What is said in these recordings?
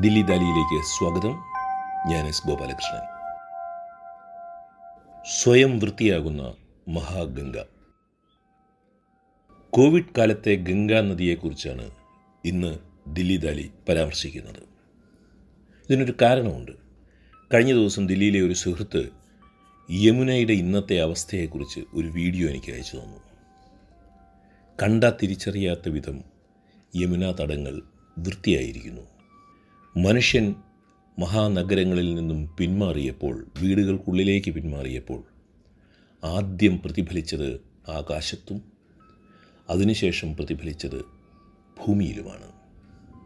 ദില്ലി ദാലിയിലേക്ക് സ്വാഗതം. ഞാൻ എസ് ഗോപാലകൃഷ്ണൻ. സ്വയം വൃത്തിയാകുന്ന മഹാഗംഗ. കോവിഡ് കാലത്തെ ഗംഗാ നദിയെക്കുറിച്ചാണ് ഇന്ന് ദില്ലി ദാലി പരാമർശിക്കുന്നത്. ഇതിനൊരു കാരണമുണ്ട്. കഴിഞ്ഞ ദിവസം ദില്ലിയിലെ ഒരു സുഹൃത്ത് യമുനയുടെ ഇന്നത്തെ അവസ്ഥയെക്കുറിച്ച് ഒരു വീഡിയോ എനിക്ക് അയച്ചു തന്നു. കണ്ടാൽ തിരിച്ചറിയാത്ത വിധം യമുന തടങ്ങൾ വൃത്തിയായിരിക്കുന്നു. മനുഷ്യൻ മഹാനഗരങ്ങളിൽ നിന്നും പിന്മാറിയപ്പോൾ വീടുകൾക്കുള്ളിലേക്ക് പിന്മാറിയപ്പോൾ ആദ്യം പ്രതിഫലിച്ചത് ആകാശത്തും അതിനുശേഷം പ്രതിഫലിച്ചത് ഭൂമിയിലുമാണ്.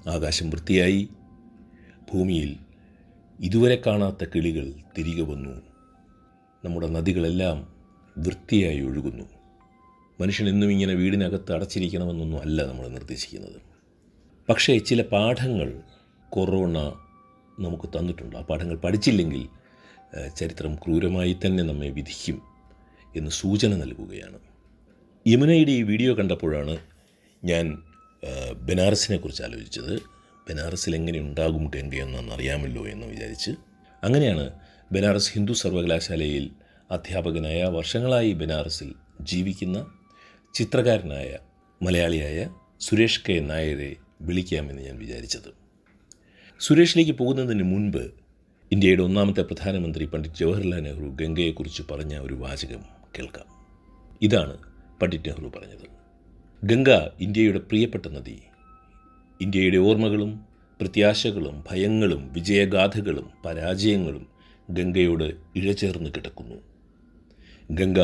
ആകാശം വൃത്തിയായി ഭൂമിയിൽ ഇതുവരെ കാണാത്ത കിളികൾ തിരികെ വന്നു. നമ്മുടെ നദികളെല്ലാം വൃത്തിയായി ഒഴുകുന്നു. മനുഷ്യൻ എന്നും ഇങ്ങനെ വീടിനകത്ത് അടച്ചിരിക്കണമെന്നൊന്നും അല്ല നമ്മൾ നിർദ്ദേശിക്കുന്നത്. പക്ഷേ ചില പാഠങ്ങൾ കൊറോണ നമുക്ക് തന്നിട്ടുണ്ട്. ആ പാഠങ്ങൾ പഠിച്ചില്ലെങ്കിൽ ചരിത്രം ക്രൂരമായി തന്നെ നമ്മെ വിധിക്കും എന്ന് സൂചന നൽകുകയാണ്. യമുനയുടെ ഈ വീഡിയോ കണ്ടപ്പോഴാണ് ഞാൻ ബനാറസിനെ കുറിച്ച് ആലോചിച്ചത്. ബനാറസിൽ എങ്ങനെ ഉണ്ടാകും ഗംഗയെന്ന് അറിയാമല്ലോ എന്ന് വിചാരിച്ച്. അങ്ങനെയാണ് ബനാറസ് ഹിന്ദു സർവകലാശാലയിൽ അധ്യാപകനായ വർഷങ്ങളായി ബനാറസിൽ ജീവിക്കുന്ന ചിത്രകാരനായ മലയാളിയായ സുരേഷ് കെ നായരെ വിളിക്കാമെന്ന് ഞാൻ വിചാരിച്ചത്. സുരേഷിലേക്ക് പോകുന്നതിന് മുൻപ് ഇന്ത്യയുടെ ഒന്നാമത്തെ പ്രധാനമന്ത്രി പണ്ഡിറ്റ് ജവഹർലാൽ നെഹ്റു ഗംഗയെക്കുറിച്ച് പറഞ്ഞ ഒരു വാചകം കേൾക്കാം. ഇതാണ് പണ്ഡിറ്റ് നെഹ്റു പറഞ്ഞത്. ഗംഗ ഇന്ത്യയുടെ പ്രിയപ്പെട്ട നദി. ഇന്ത്യയുടെ ഓർമ്മകളും പ്രത്യാശകളും ഭയങ്ങളും വിജയഗാഥകളും പരാജയങ്ങളും ഗംഗയോട് ഇഴചേർന്ന് കിടക്കുന്നു. ഗംഗ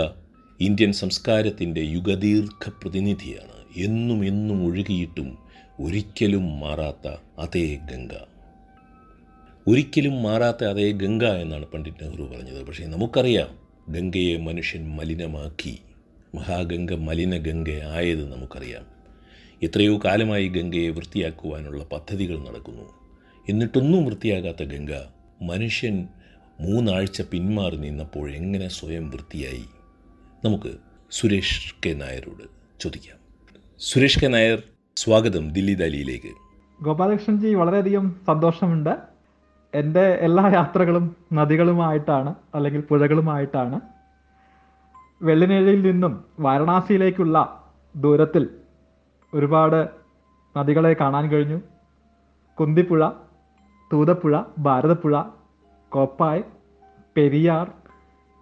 ഇന്ത്യൻ സംസ്കാരത്തിന്റെ യുഗദീർഘ പ്രതിനിധിയാണ്. എന്നും എന്നും ഒഴുകിയിട്ടും ഒരിക്കലും മാറാത്ത അതേ ഗംഗ. ഒരിക്കലും മാറാത്ത അതേ ഗംഗ എന്നാണ് പണ്ഡിറ്റ് നെഹ്റു പറഞ്ഞത്. പക്ഷേ നമുക്കറിയാം ഗംഗയെ മനുഷ്യൻ മലിനമാക്കി. മഹാഗംഗ മലിന ഗംഗ ആയത് നമുക്കറിയാം. എത്രയോ കാലമായി ഗംഗയെ വൃത്തിയാക്കുവാനുള്ള പദ്ധതികൾ നടക്കുന്നു. എന്നിട്ടൊന്നും വൃത്തിയാകാത്ത ഗംഗ മനുഷ്യൻ മൂന്നാഴ്ച പിന്മാറി നിന്നപ്പോൾ എങ്ങനെ സ്വയം വൃത്തിയായി? നമുക്ക് സുരേഷ് കെ നായരോട് ചോദിക്കാം. സുരേഷ് കെ നായർ സ്വാഗതം ദില്ലി ദാലിയിലേക്ക്. ഗോപാലകൃഷ്ണൻജി വളരെയധികം സന്തോഷമുണ്ട്. എന്റെ എല്ലാ യാത്രകളും നദികളുമായിട്ടാണ് അല്ലെങ്കിൽ പുഴകളുമായിട്ടാണ്. വെള്ളിനേഴിയിൽ നിന്നും വാരണാസിയിലേക്കുള്ള ദൂരത്തിൽ ഒരുപാട് നദികളെ കാണാൻ കഴിഞ്ഞു. കുന്തിപ്പുഴ തൂതപ്പുഴ ഭാരതപ്പുഴ കോപ്പായ് പെരിയാർ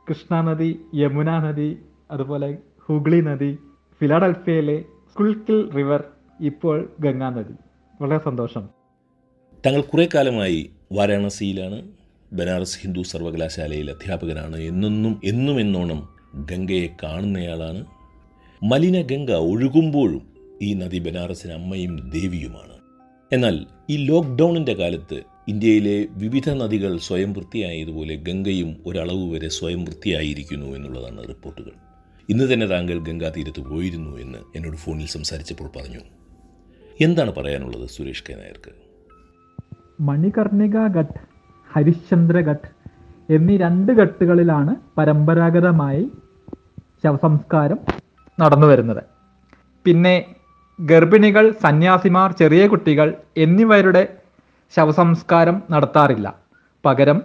കൃഷ്ണ നദി യമുന നദി അതുപോലെ ഹുഗ്ലി നദി ഫിലാഡൽഫിയയിലെ സ്കുൾക്കിൽ റിവർ ഇപ്പോൾ ഗംഗാ നദി വളരെ സന്തോഷം. താങ്കൾ കുറേ കാലമായി വാരാണസിയിലാണ് ബനാറസ് ഹിന്ദു സർവകലാശാലയിൽ അധ്യാപകനാണ് എന്നെന്നും എന്നും എന്നോണം ഗംഗയെ കാണുന്നയാളാണ്. മലിന ഗംഗ ഒഴുകുമ്പോഴും ഈ നദി ബനാറസിന് അമ്മയും ദേവിയുമാണ്. എന്നാൽ ഈ ലോക്ക്ഡൗണിന്റെ കാലത്ത് ഇന്ത്യയിലെ വിവിധ നദികൾ സ്വയം വൃത്തിയായതുപോലെ ഗംഗയും ഒരളവ് വരെ സ്വയം വൃത്തിയായിരിക്കുന്നു എന്നുള്ളതാണ് റിപ്പോർട്ടുകൾ. ഇന്ന് തന്നെ താങ്കൾ ഗംഗാ തീരത്ത് പോയിരുന്നു എന്ന് എന്നോട് ഫോണിൽ സംസാരിച്ചപ്പോൾ പറഞ്ഞു. എന്താണ് പറയാനുള്ളത് സുരേഷ് കെ നായർക്ക്? മണികർണിക ഘട്ട് ഹരിശ്ചന്ദ്ര ഘട്ട് എന്നീ രണ്ട് ഘട്ടുകളിലാണ് പരമ്പരാഗതമായി ശവസംസ്കാരം നടന്നു വരുന്നത് പിന്നെ ഗർഭിണികൾ സന്യാസിമാർ ചെറിയ കുട്ടികൾ എന്നിവരുടെ ശവസംസ്കാരം നടത്താറില്ല. പകരം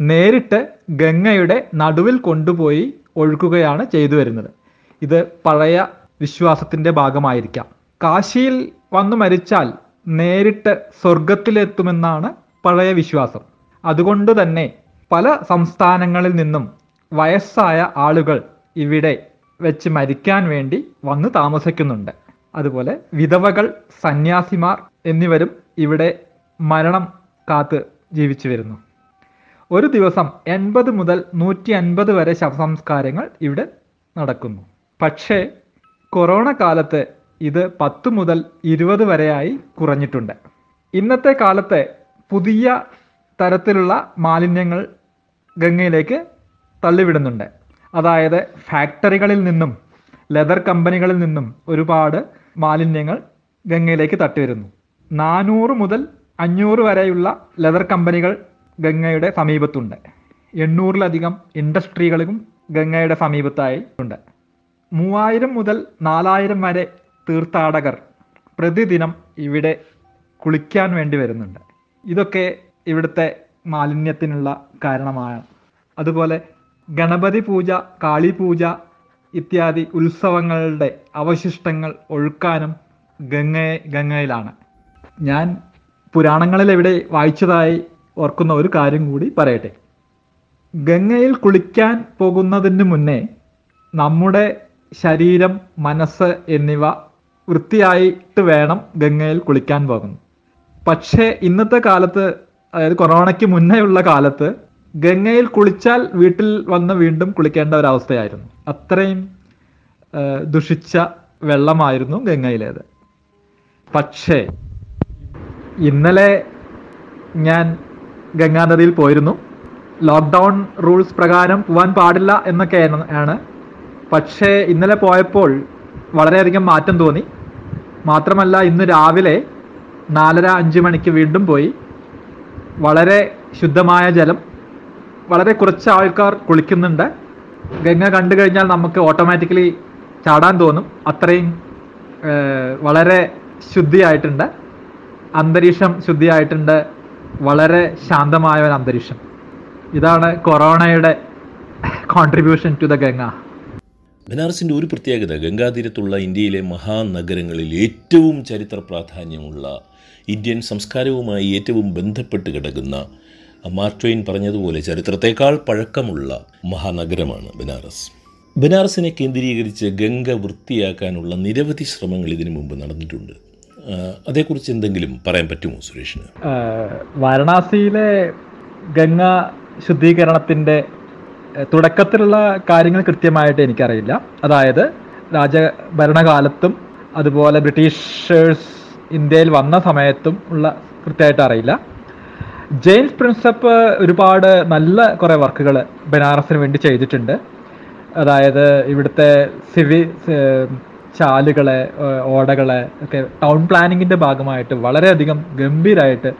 നേരിട്ട് ഗംഗയുടെ നടുവിൽ കൊണ്ടുപോയി ഒഴുക്കുകയാണ് ചെയ്തു വരുന്നത്. ഇത് പഴയ വിശ്വാസത്തിന്റെ ഭാഗമായിരിക്കാം. കാശിയിൽ വന്നു മരിച്ചാൽ നേരിട്ട് സ്വർഗത്തിലെത്തുമെന്നാണ് പഴയ വിശ്വാസം. അതുകൊണ്ട് തന്നെ പല സംസ്ഥാനങ്ങളിൽ നിന്നും വയസ്സായ ആളുകൾ ഇവിടെ വെച്ച് മരിക്കാൻ വേണ്ടി വന്ന് താമസിക്കുന്നുണ്ട്. അതുപോലെ വിധവകൾ സന്യാസിമാർ എന്നിവരും ഇവിടെ മരണം കാത്ത് ജീവിച്ചു വരുന്നു. ഒരു ദിവസം എൺപത് മുതൽ നൂറ്റി അൻപത് വരെ ശവസംസ്കാരങ്ങൾ ഇവിടെ നടക്കുന്നു. പക്ഷേ കൊറോണ കാലത്ത് ഇത് പത്ത് മുതൽ ഇരുപത് വരെയായി കുറഞ്ഞിട്ടുണ്ട്. ഇന്നത്തെ കാലത്തെ പുതിയ തരത്തിലുള്ള മാലിന്യങ്ങൾ ഗംഗയിലേക്ക് തള്ളിവിടുന്നുണ്ട്. അതായത് ഫാക്ടറികളിൽ നിന്നും ലെതർ കമ്പനികളിൽ നിന്നും ഒരുപാട് മാലിന്യങ്ങൾ ഗംഗയിലേക്ക് തട്ടിവരുന്നു. നാനൂറ് മുതൽ അഞ്ഞൂറ് വരെയുള്ള ലെതർ കമ്പനികൾ ഗംഗയുടെ സമീപത്തുണ്ട്. എണ്ണൂറിലധികം ഇൻഡസ്ട്രികളും ഗംഗയുടെ സമീപത്തായി ഉണ്ട്. മൂവായിരം മുതൽ നാലായിരം വരെ തീർത്ഥാടകർ പ്രതിദിനം ഇവിടെ കുളിക്കാൻ വേണ്ടി വരുന്നുണ്ട്. ഇതൊക്കെ ഇവിടുത്തെ മാലിന്യത്തിനുള്ള കാരണമാണ്. അതുപോലെ ഗണപതി പൂജ കാളി പൂജ ഇത്യാദി ഉത്സവങ്ങളുടെ അവശിഷ്ടങ്ങൾ ഒഴുക്കാനും ഗംഗയെ ഗംഗയിലാണ്. ഞാൻ പുരാണങ്ങളിൽ എവിടെ വായിച്ചതായി ഓർക്കുന്ന ഒരു കാര്യം കൂടി പറയട്ടെ. ഗംഗയിൽ കുളിക്കാൻ പോകുന്നതിന് മുന്നേ നമ്മുടെ ശരീരം മനസ്സ് എന്നിവ വൃത്തിയായിട്ട് വേണം ഗംഗയിൽ കുളിക്കാൻ പോകുന്നു പക്ഷേ ഇന്നത്തെ കാലത്ത് അതായത് കൊറോണയ്ക്ക് മുന്നേ ഉള്ള കാലത്ത് ഗംഗയിൽ കുളിച്ചാൽ വീട്ടിൽ വന്ന് വീണ്ടും കുളിക്കേണ്ട ഒരവസ്ഥയായിരുന്നു. അത്രയും ദുഷിച്ച വെള്ളമായിരുന്നു ഗംഗയിലേത്. പക്ഷേ ഇന്നലെ ഞാൻ ഗംഗാനദിയിൽ പോയിരുന്നു. ലോക്ക്ഡൗൺ റൂൾസ് പ്രകാരം പോകാൻ പാടില്ല എന്നൊക്കെയാണ്. ആണ് പക്ഷേ ഇന്നലെ പോയപ്പോൾ വളരെയധികം മാറ്റം തോന്നി. മാത്രമല്ല ഇന്ന് രാവിലെ നാലര അഞ്ച് മണിക്ക് വീണ്ടും പോയി. വളരെ ശുദ്ധമായ ജലം. വളരെ കുറച്ച് ആൾക്കാർ കുളിക്കുന്നുണ്ട്. ഗംഗ കണ്ടു കഴിഞ്ഞാൽ നമുക്ക് ഓട്ടോമാറ്റിക്കലി ചാടാൻ തോന്നും. അത്രയും വളരെ ശുദ്ധിയായിട്ടുണ്ട്. അന്തരീക്ഷം ശുദ്ധിയായിട്ടുണ്ട്. വളരെ ശാന്തമായ ഒരു അന്തരീക്ഷം. ഇതാണ് കൊറോണയുടെ കോൺട്രിബ്യൂഷൻ ടു ദ ഗംഗ. ബനാറസിന്റെ ഒരു പ്രത്യേകത ഗംഗാതീരത്തുള്ള ഇന്ത്യയിലെ മഹാനഗരങ്ങളിൽ ഏറ്റവും ചരിത്ര പ്രാധാന്യമുള്ള ഇന്ത്യൻ സംസ്കാരവുമായി ഏറ്റവും ബന്ധപ്പെട്ട് കിടക്കുന്ന മാർട്ട്വെയിൻ പറഞ്ഞതുപോലെ ചരിത്രത്തെക്കാൾ പഴക്കമുള്ള മഹാനഗരമാണ് ബനാറസ്. ബനാറസിനെ കേന്ദ്രീകരിച്ച് ഗംഗ വൃത്തിയാക്കാനുള്ള നിരവധി ശ്രമങ്ങൾ ഇതിനു മുമ്പ് നടന്നിട്ടുണ്ട്. അതേക്കുറിച്ച് എന്തെങ്കിലും പറയാൻ പറ്റുമോ സുരേഷിന്? വാരണാസിയിലെ ഗംഗ ശുദ്ധീകരണത്തിന്റെ തുടക്കത്തിലുള്ള കാര്യങ്ങൾ കൃത്യമായിട്ട് എനിക്കറിയില്ല. അതായത് രാജഭരണകാലത്തും അതുപോലെ ബ്രിട്ടീഷേഴ്സ് ഇന്ത്യയിൽ വന്ന സമയത്തും ഉള്ള കൃത്യമായിട്ട് അറിയില്ല. ജെയിംസ് പ്രിൻസപ്പ് ഒരുപാട് നല്ല കുറേ വർക്കുകൾ ബനാറസിന് വേണ്ടി ചെയ്തിട്ടുണ്ട്. അതായത് ഇവിടുത്തെ സിവി ചാലുകളെ ഓടകളെ ഒക്കെ ടൗൺ പ്ലാനിങ്ങിന്റെ ഭാഗമായിട്ട് വളരെയധികം ഗംഭീരമായിട്ട്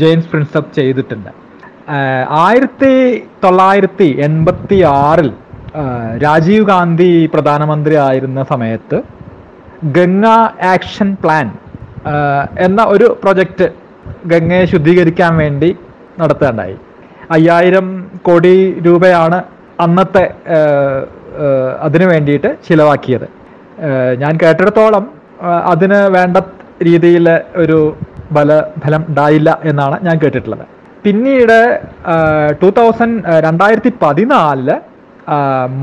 ജെയിംസ് പ്രിൻസപ്പ് ചെയ്തിട്ടുണ്ട്. ആയിരത്തി തൊള്ളായിരത്തി എൺപത്തി ആറിൽ രാജീവ് ഗാന്ധി പ്രധാനമന്ത്രി ആയിരുന്ന സമയത്ത് ഗംഗ ആക്ഷൻ പ്ലാൻ എന്ന ഒരു പ്രൊജക്റ്റ് ഗംഗയെ ശുദ്ധീകരിക്കാൻ വേണ്ടി നടത്തേണ്ടായി അയ്യായിരം കോടി രൂപയാണ് അന്നത്തെ അതിനു വേണ്ടിയിട്ട് ചിലവാക്കിയത്. ഞാൻ കേട്ടിടത്തോളം അതിന് വേണ്ട രീതിയിൽ ഒരു ബല ഫലം ഉണ്ടായില്ല എന്നാണ് ഞാൻ കേട്ടിട്ടുള്ളത്. പിന്നീട് ടൂ തൗസൻഡ് രണ്ടായിരത്തി പതിനാലിൽ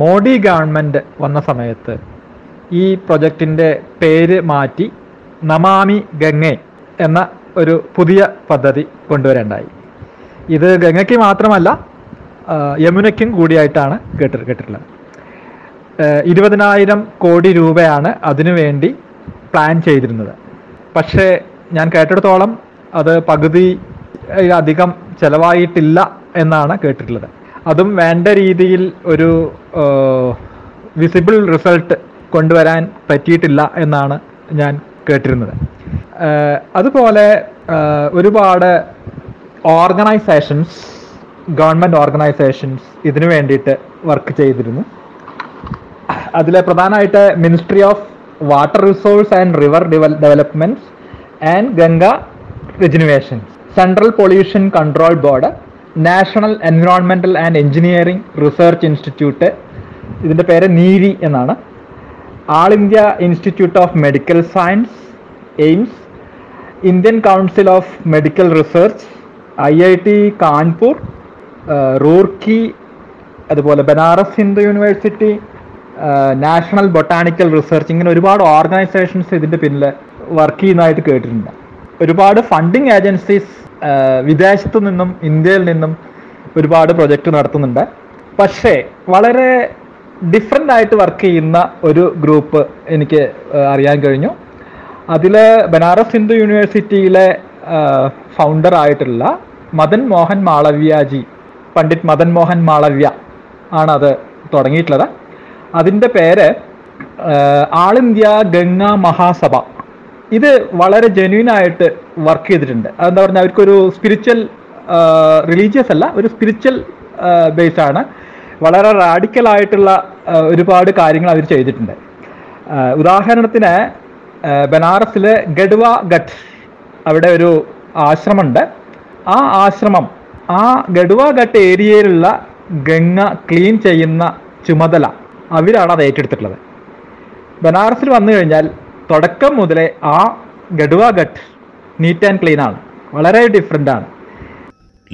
മോഡി ഗവൺമെന്റ് വന്ന സമയത്ത് ഈ പ്രൊജക്റ്റിന്റെ പേര് മാറ്റി നമാമി ഗംഗെ എന്ന ഒരു പുതിയ പദ്ധതി കൊണ്ടുവരേണ്ടായി. ഇത് ഗംഗയ്ക്ക് മാത്രമല്ല യമുനയ്ക്കും കൂടിയായിട്ടാണ് കേട്ടി കേട്ടിട്ടുള്ളത്. ഇരുപതിനായിരം കോടി രൂപയാണ് അതിനു വേണ്ടി പ്ലാൻ ചെയ്തിരുന്നത്. പക്ഷേ ഞാൻ കേട്ടിടത്തോളം അത് പകുതി അധികം ചെലവായിട്ടില്ല എന്നാണ് കേട്ടിട്ടുള്ളത്. അതും വേണ്ട രീതിയിൽ ഒരു വിസിബിൾ റിസൾട്ട് കൊണ്ടുവരാൻ പറ്റിയിട്ടില്ല എന്നാണ് ഞാൻ കേട്ടിരുന്നത്. അതുപോലെ ഒരുപാട് ഓർഗനൈസേഷൻസ് ഗവൺമെന്റ് ഓർഗനൈസേഷൻസ് ഇതിനു വേണ്ടിയിട്ട് വർക്ക് ചെയ്തിരുന്നു. അതിലെ പ്രധാനമായിട്ട് ministry of water resource and river developments and Ganga rejuvenation central pollution control board national environmental and engineering research institute ഇതിന്റെ പേര് നീരി എന്നാണ്. All India institute of medical science AIIMS Indian council of medical research I I T Kanpur Roorkee അതുപോലെ Banaras Hindu university national botanical research ഇങ്ങനെ ഒരുപാട് organisations ഇതിന്റെ പിന്നിൽ work ചെയ്യുന്നതായിട്ട് കേട്ടിട്ടുണ്ട്. ഒരുപാട് ഫണ്ടിങ് ഏജൻസീസ് വിദേശത്തു നിന്നും ഇന്ത്യയിൽ നിന്നും ഒരുപാട് പ്രൊജക്റ്റ് നടത്തുന്നുണ്ട്. പക്ഷേ വളരെ ഡിഫറെന്റ് ആയിട്ട് വർക്ക് ചെയ്യുന്ന ഒരു ഗ്രൂപ്പ് എനിക്ക് അറിയാൻ കഴിഞ്ഞു. അതിൽ ബനാറസ് ഹിന്ദു യൂണിവേഴ്സിറ്റിയിലെ ഫൗണ്ടർ ആയിട്ടുള്ള മദൻ മോഹൻ മാളവ്യജി പണ്ഡിറ്റ് മദൻ മോഹൻ മാളവ്യ ആണ് അത് തുടങ്ങിയിട്ടുള്ളത്. അതിന്റെ പേര് ആൾ ഇന്ത്യ ഗംഗാ മഹാസഭ. ഇത് വളരെ ജെന്യൂൻ ആയിട്ട് വർക്ക് ചെയ്തിട്ടുണ്ട്. അതെന്താ പറഞ്ഞാൽ അവർക്കൊരു സ്പിരിച്വൽ റിലീജിയസ് അല്ല ഒരു സ്പിരിച്വൽ ബേസ് ആണ്. വളരെ റാഡിക്കൽ ആയിട്ടുള്ള ഒരുപാട് കാര്യങ്ങൾ അവർ ചെയ്തിട്ടുണ്ട്. ഉദാഹരണത്തിന് ബനാറസിലെ ഗഡ്വ ഘട്ട് അവിടെ ഒരു ആശ്രമമുണ്ട്. ആ ആശ്രമം ആ ഗഡ്വ ഘട്ട് ഏരിയയിലുള്ള ഗംഗ ക്ലീൻ ചെയ്യുന്ന ചുമതല അവരാണ് അത് ഏറ്റെടുത്തിട്ടുള്ളത്. ബനാറസിൽ വന്നു കഴിഞ്ഞാൽ തുടക്കം മുതലേ ആ ഗഡുവ ഗട്ട് നീറ്റ് ആൻഡ് ക്ലീൻ ആണ്. വളരെ ഡിഫറെന്റ് ആണ്.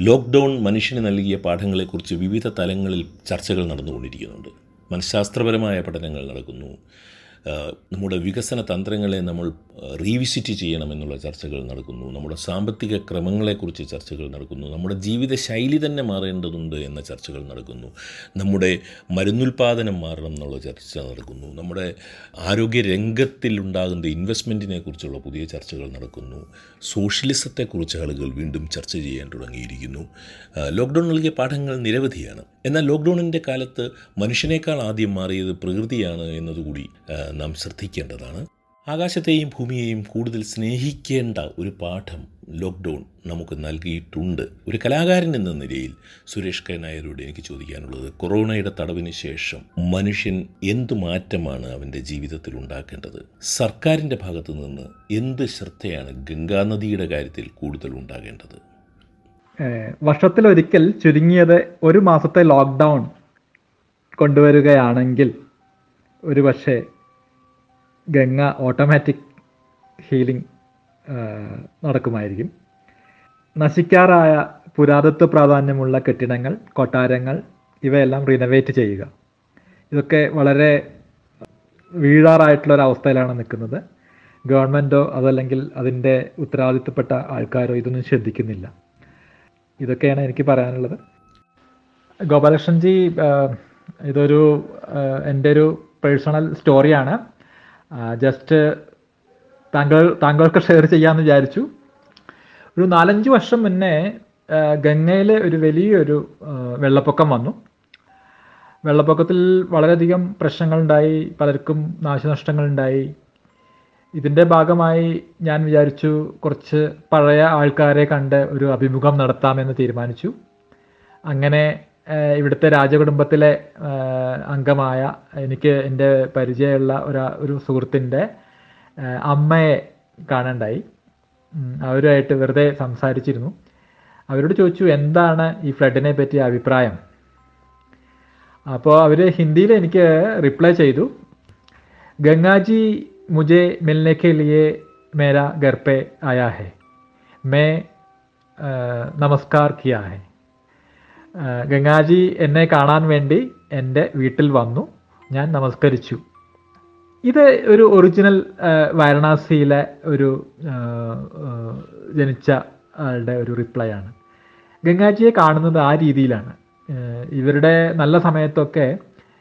ലോക്ക്ഡൗൺ മനുഷ്യന് നൽകിയ പാഠങ്ങളെക്കുറിച്ച് വിവിധ തലങ്ങളിൽ ചർച്ചകൾ നടന്നുകൊണ്ടിരിക്കുന്നുണ്ട്. മനഃശാസ്ത്രപരമായ പഠനങ്ങൾ നടക്കുന്നു. നമ്മുടെ വികസന തന്ത്രങ്ങളെ നമ്മൾ റീവിസിറ്റ് ചെയ്യണമെന്നുള്ള ചർച്ചകൾ നടക്കുന്നു. നമ്മുടെ സാമ്പത്തിക ക്രമങ്ങളെക്കുറിച്ച് ചർച്ചകൾ നടക്കുന്നു. നമ്മുടെ ജീവിത ശൈലി തന്നെ മാറേണ്ടതുണ്ട് എന്ന ചർച്ചകൾ നടക്കുന്നു. നമ്മുടെ മരുന്നുൽപാദനം മാറണം എന്നുള്ള ചർച്ച നടക്കുന്നു. നമ്മുടെ ആരോഗ്യ രംഗത്തിൽ ഉണ്ടാകുന്ന ഇൻവെസ്റ്റ്മെന്റിനെ കുറിച്ചുള്ള പുതിയ ചർച്ചകൾ നടക്കുന്നു. സോഷ്യലിസത്തെക്കുറിച്ച് ആളുകൾ വീണ്ടും ചർച്ച ചെയ്യാൻ തുടങ്ങിയിരിക്കുന്നു. ലോക്ക്ഡൗൺ നൽകിയ പാഠങ്ങൾ നിരവധിയാണ്. എന്നാൽ ലോക്ക്ഡൗണിന്റെ കാലത്ത് മനുഷ്യനേക്കാൾ ആദ്യം മാറിയത് പ്രകൃതിയാണ് എന്നതുകൂടി നാം ശ്രദ്ധിക്കേണ്ടതാണ്. ആകാശത്തെയും ഭൂമിയെയും കൂടുതൽ സ്നേഹിക്കേണ്ട ഒരു പാഠം ലോക്ക്ഡൗൺ നമുക്ക് നൽകിയിട്ടുണ്ട്. ഒരു കലാകാരൻ എന്ന നിലയിൽ സുരേഷ് കെ നായരോട് എനിക്ക് ചോദിക്കാനുള്ളത് കൊറോണയുടെ തടവിന് ശേഷം മനുഷ്യൻ എന്ത് മാറ്റമാണ് അവന്റെ ജീവിതത്തിൽ ഉണ്ടാക്കേണ്ടത്? സർക്കാരിന്റെ ഭാഗത്തു നിന്ന് എന്ത് ശ്രദ്ധയാണ് ഗംഗാനദിയുടെ കാര്യത്തിൽ കൂടുതൽ ഉണ്ടാകേണ്ടത്? വർഷത്തിലൊരിക്കൽ ചുരുങ്ങിയത് ഒരു മാസത്തെ ലോക്ക്ഡൗൺ കൊണ്ടുവരികയാണെങ്കിൽ ഒരു പക്ഷേ ഗംഗ ഓട്ടോമാറ്റിക് ഹീലിംഗ് നടക്കുമായിരിക്കും. നശിക്കാറായ പുരാതത്വ പ്രാധാന്യമുള്ള കെട്ടിടങ്ങൾ കൊട്ടാരങ്ങൾ ഇവയെല്ലാം റിനോവേറ്റ് ചെയ്യുക. ഇതൊക്കെ വളരെ വീഴാറായിട്ടുള്ള ഒരു അവസ്ഥയിലാണ് നിൽക്കുന്നത്. ഗവൺമെന്റോ അതല്ലെങ്കിൽ അതിന്റെ ഉത്തരവാദിത്തപ്പെട്ട ആൾക്കാരോ ഇതൊന്നും ശ്രദ്ധിക്കുന്നില്ല. ഇതൊക്കെയാണ് എനിക്ക് പറയാനുള്ളത്. ഗോപാലകൃഷ്ണൻജി ഇതൊരു എന്റെ ഒരു പേഴ്സണൽ സ്റ്റോറിയാണ് ജസ്റ്റ് താങ്കൾ താങ്കൾക്ക് ഷെയർ ചെയ്യാമെന്ന് വിചാരിച്ചു. ഒരു നാലഞ്ച് വർഷം മുന്നേ ഗംഗയിൽ ഒരു വലിയൊരു വെള്ളപ്പൊക്കം വന്നു. വെള്ളപ്പൊക്കത്തിൽ വളരെയധികം പ്രശ്നങ്ങളുണ്ടായി പലർക്കും നാശനഷ്ടങ്ങളുണ്ടായി. ഇതിന്റെ ഭാഗമായി ഞാൻ വിചാരിച്ചു കുറച്ച് പഴയ ആൾക്കാരെ കണ്ട് ഒരു അഭിമുഖം നടത്താമെന്ന് തീരുമാനിച്ചു. അങ്ങനെ ഇവിടുത്തെ രാജകുടുംബത്തിലെ അംഗമായ എനിക്ക് എന്റെ പരിചയമുള്ള ഒരു ഒരു സുഹൃത്തിന്റെ അമ്മയെ കാണണ്ടായി. അവരുമായിട്ട് വെറുതെ സംസാരിച്ചിരുന്നു. അവരോട് ചോദിച്ചു എന്താണ് ഈ ഫ്ലഡിനെ പറ്റിയ അഭിപ്രായം? അപ്പോൾ അവർ ഹിന്ദിയിൽ എനിക്ക് റിപ്ലൈ ചെയ്തു. ഗംഗാജി മുജെ മിൽനേക്ക് ലിയെ മേരാ ഗർപ്പെ ആയാഹെ മേ നമസ്കാർ കിയാഹെ ഗംഗാജി എന്നെ കാണാൻ വേണ്ടി എന്റെ വീട്ടിൽ വന്നു. ഞാൻ നമസ്കരിച്ചു. ഇത് ഒരു ഒറിജിനൽ വാരണാസിയിലെ ഒരു ജനിച്ച ആളുടെ ഒരു റിപ്ലൈ ആണ്. ഗംഗാജിയെ കാണുന്നത് ആ രീതിയിലാണ്. ഇവരുടെ നല്ല സമയത്തൊക്കെ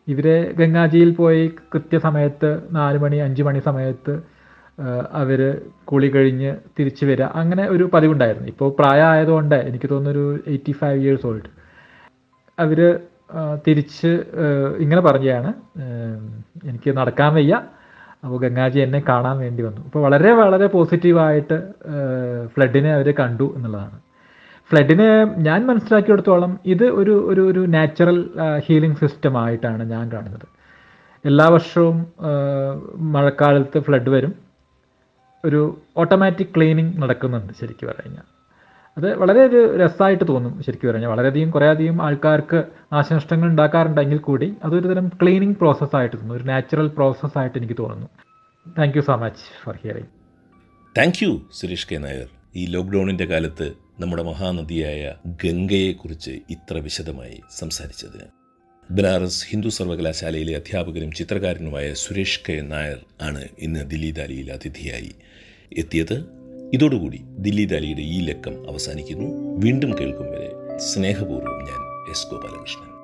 ഇവരെ ഗംഗാജിയിൽ പോയി കൃത്യസമയത്ത് നാല് മണി അഞ്ച് മണി സമയത്ത് അവർ കുളി കഴിഞ്ഞ് തിരിച്ചു വരിക അങ്ങനെ ഒരു പതിവുണ്ടായിരുന്നു. ഇപ്പോൾ പ്രായമായതുകൊണ്ട് എനിക്ക് തോന്നുന്നൊരു എയ്റ്റി ഫൈവ് ഇയേഴ്സ് ഓൾഡ് അവർ തിരിച്ച് ഇങ്ങനെ പറഞ്ഞാണ് എനിക്ക് നടക്കാൻ വയ്യ. അപ്പോൾ ഗംഗാജി എന്നെ കാണാൻ വേണ്ടി വന്നു. അപ്പോൾ വളരെ വളരെ പോസിറ്റീവായിട്ട് ഫ്ലഡിനെ അവർ കണ്ടു എന്നുള്ളതാണ്. ഫ്ലഡിനെ ഞാൻ മനസ്സിലാക്കിയെടുത്തോളം ഇത് ഒരു ഒരു ഒരു നാച്ചുറൽ ഹീലിംഗ് സിസ്റ്റം ആയിട്ടാണ് ഞാൻ കാണുന്നത്. എല്ലാ വർഷവും മഴക്കാലത്ത് ഫ്ലഡ് വരും. ഒരു ഓട്ടോമാറ്റിക് ക്ലീനിങ് നടക്കുന്നുണ്ട് ശരിക്കും പറഞ്ഞാൽ അത് വളരെ ഒരു രസമായിട്ട് തോന്നും ശരിക്കും പറഞ്ഞാൽ. വളരെയധികം കുറേയധികം ആൾക്കാർക്ക് നാശനഷ്ടങ്ങൾ ഉണ്ടാക്കാറുണ്ടെങ്കിൽ കൂടി അതൊരു തരം ക്ലീനിങ് പ്രോസസ്സായിട്ട് തോന്നുന്നു ഒരു നാച്ചുറൽ പ്രോസസ്സായിട്ട് എനിക്ക് തോന്നുന്നു. Thank you so much for hearing thank you Suresh K. Nair. ഈ ലോക്ക്ഡൗണിന്റെ കാലത്ത് നമ്മുടെ മഹാനദിയായ ഗംഗയെക്കുറിച്ച് ഇത്ര വിശദമായി സംസാരിച്ചതിന് ബനാറസ് ഹിന്ദു സർവകലാശാലയിലെ അധ്യാപകനും ചിത്രകാരനുമായ സുരേഷ് കെ. നായർ ആണ് ഇന്ന് ദില്ലി ദാലിയിൽ അതിഥിയായി എത്തിയത്. ഇതോടുകൂടി ദില്ലി ദാലിയുടെ ഈ ലക്കം അവസാനിക്കുന്നു. വീണ്ടും കേൾക്കും വരെ സ്നേഹപൂർവം ഞാൻ എസ് ഗോപാലകൃഷ്ണൻ.